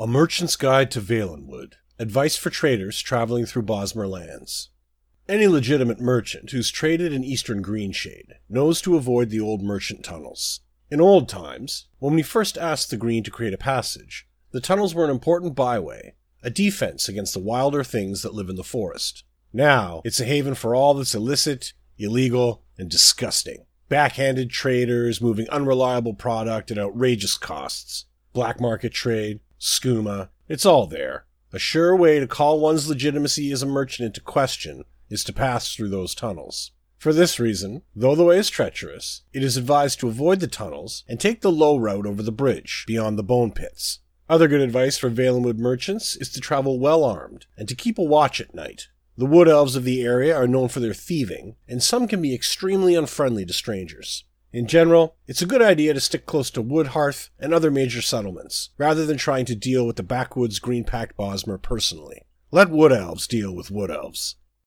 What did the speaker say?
A Merchant's Guide to Valenwood Advice for Traders Traveling Through Bosmer Lands. Any legitimate merchant who's traded in eastern Greenshade knows to avoid the old merchant tunnels. In old times, when we first asked the Green to create a passage, the tunnels were an important byway, a defense against the wilder things that live in the forest. Now, it's a haven for all that's illicit, illegal, and disgusting. Backhanded traders moving unreliable product at outrageous costs, black market trade, skooma, it's all there. A sure way to call one's legitimacy as a merchant into question is to pass through those tunnels. For this reason, though the way is treacherous, it is advised to avoid the tunnels and take the low route over the bridge beyond the bone pits. Other good advice for Valenwood merchants is to travel well armed and to keep a watch at night. The wood elves of the area are known for their thieving, and some can be extremely unfriendly to strangers. In general, it's a good idea to stick close to Woodhearth and other major settlements, rather than trying to deal with the backwoods Greenpact Bosmer personally. Let Wood Elves deal with Wood Elves.